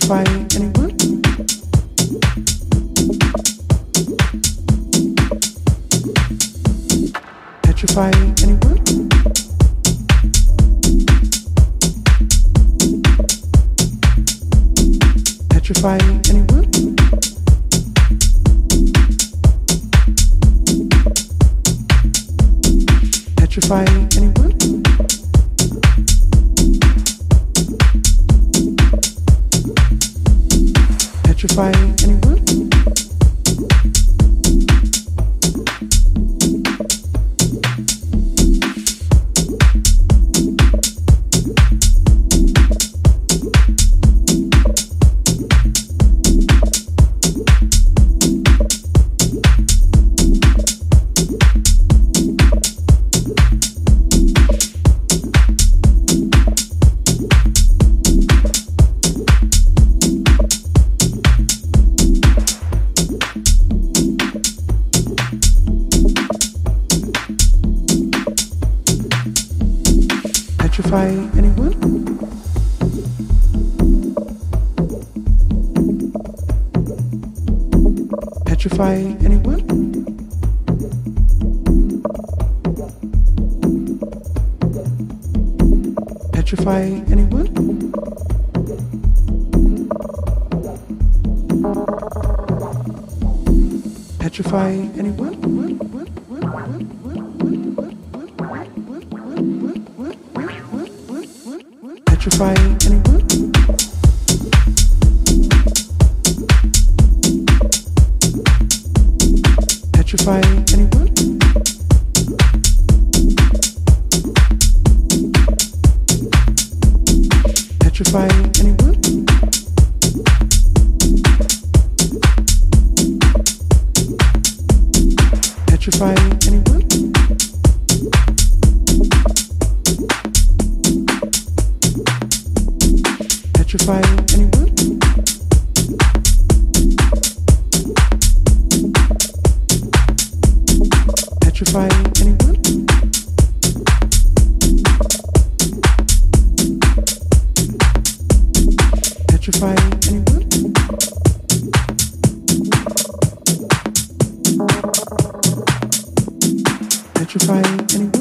electrify anyone? Petrify anyone? Petrify anyone? Petrify anyone? electrifying, electrify anyone? Anyone? Petrify anyone?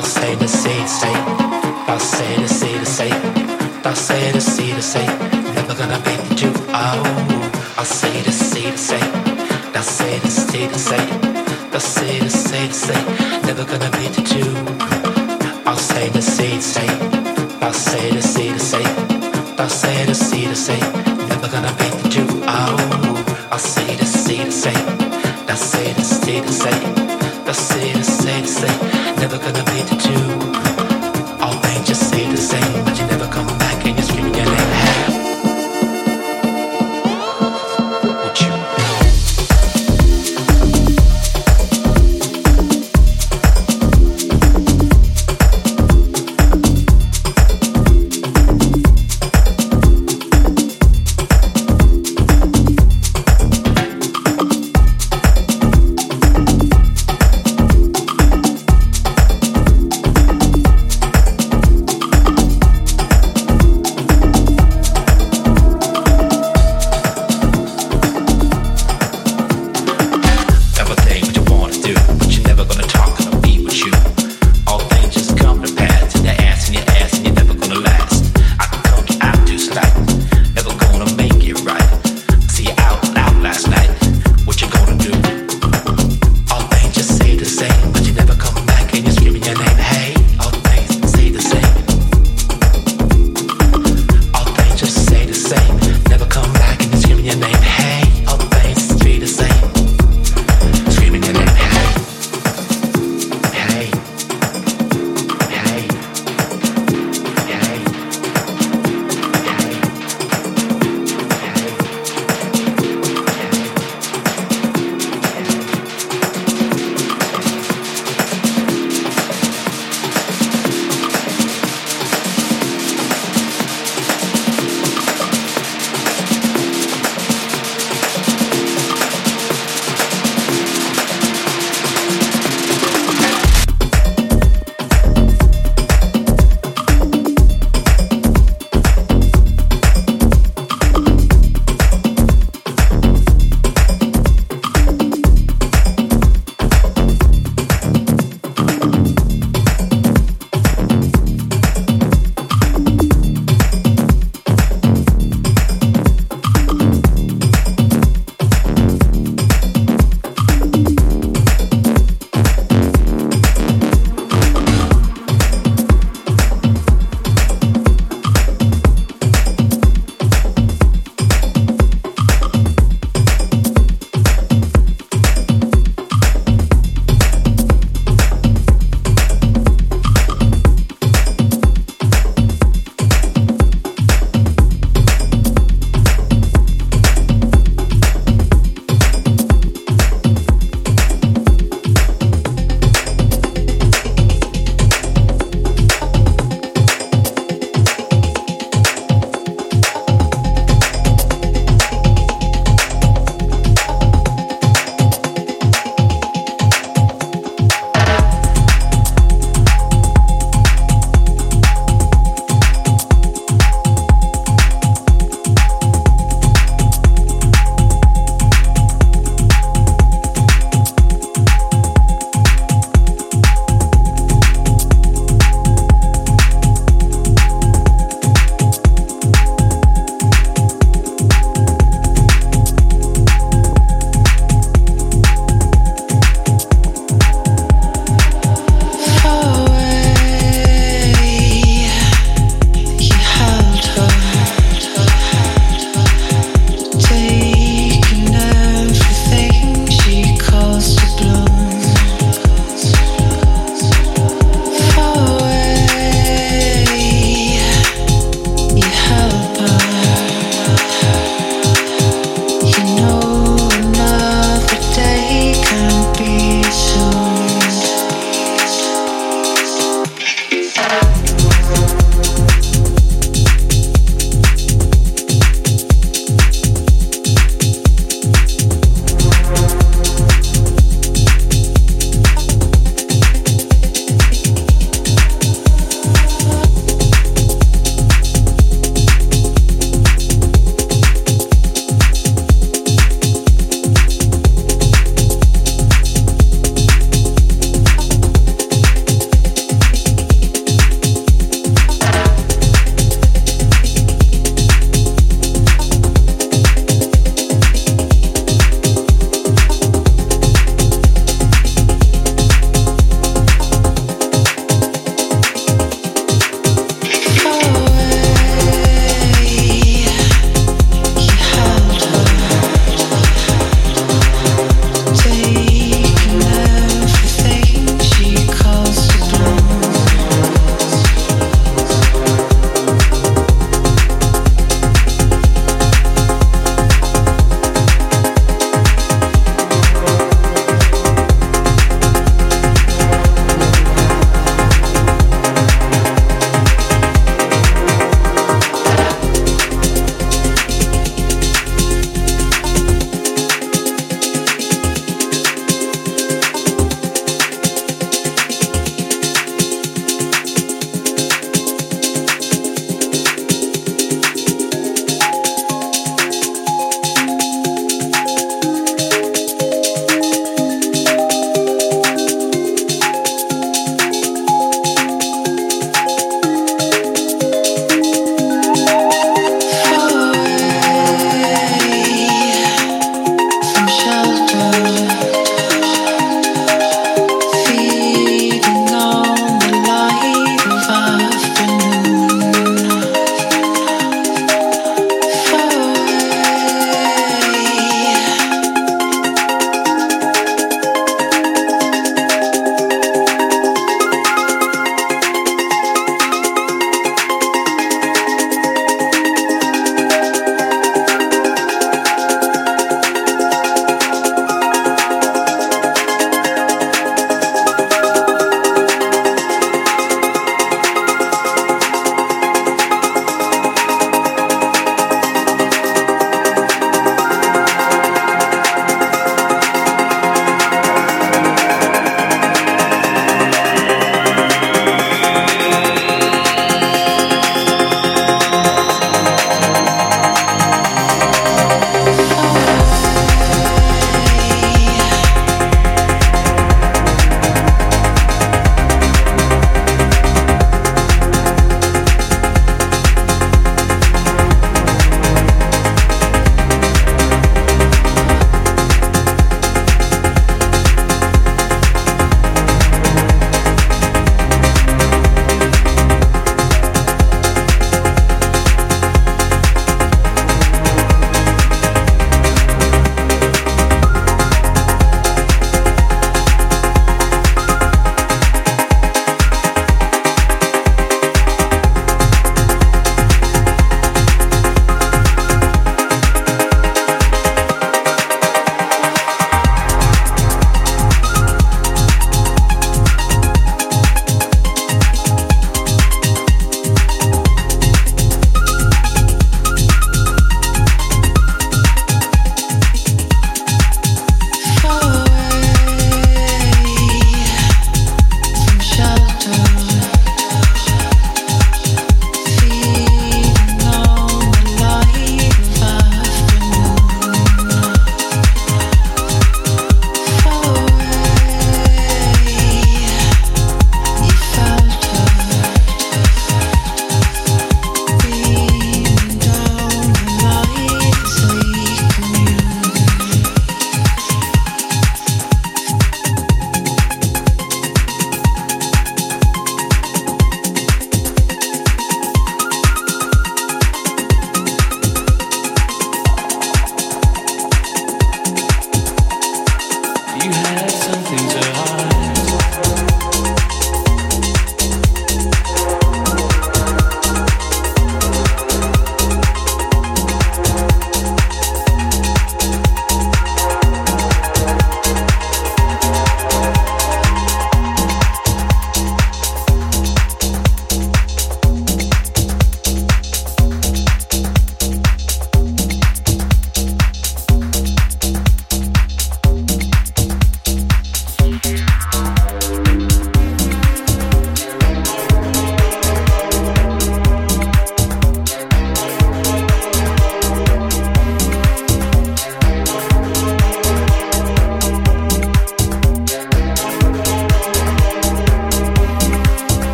say the say. I'll say the say the say. Never gonna beat. I'll say the same, that's say. I'll say the same, say never gonna be too. I say the same, same. I'll say. The same, I'll say the say the say. Never gonna beat the two. Oh, I'll say the same, I say the say. I'll say the say the say. Say say. Never gonna the. All just stay the same, but you never come back and you're screaming your name.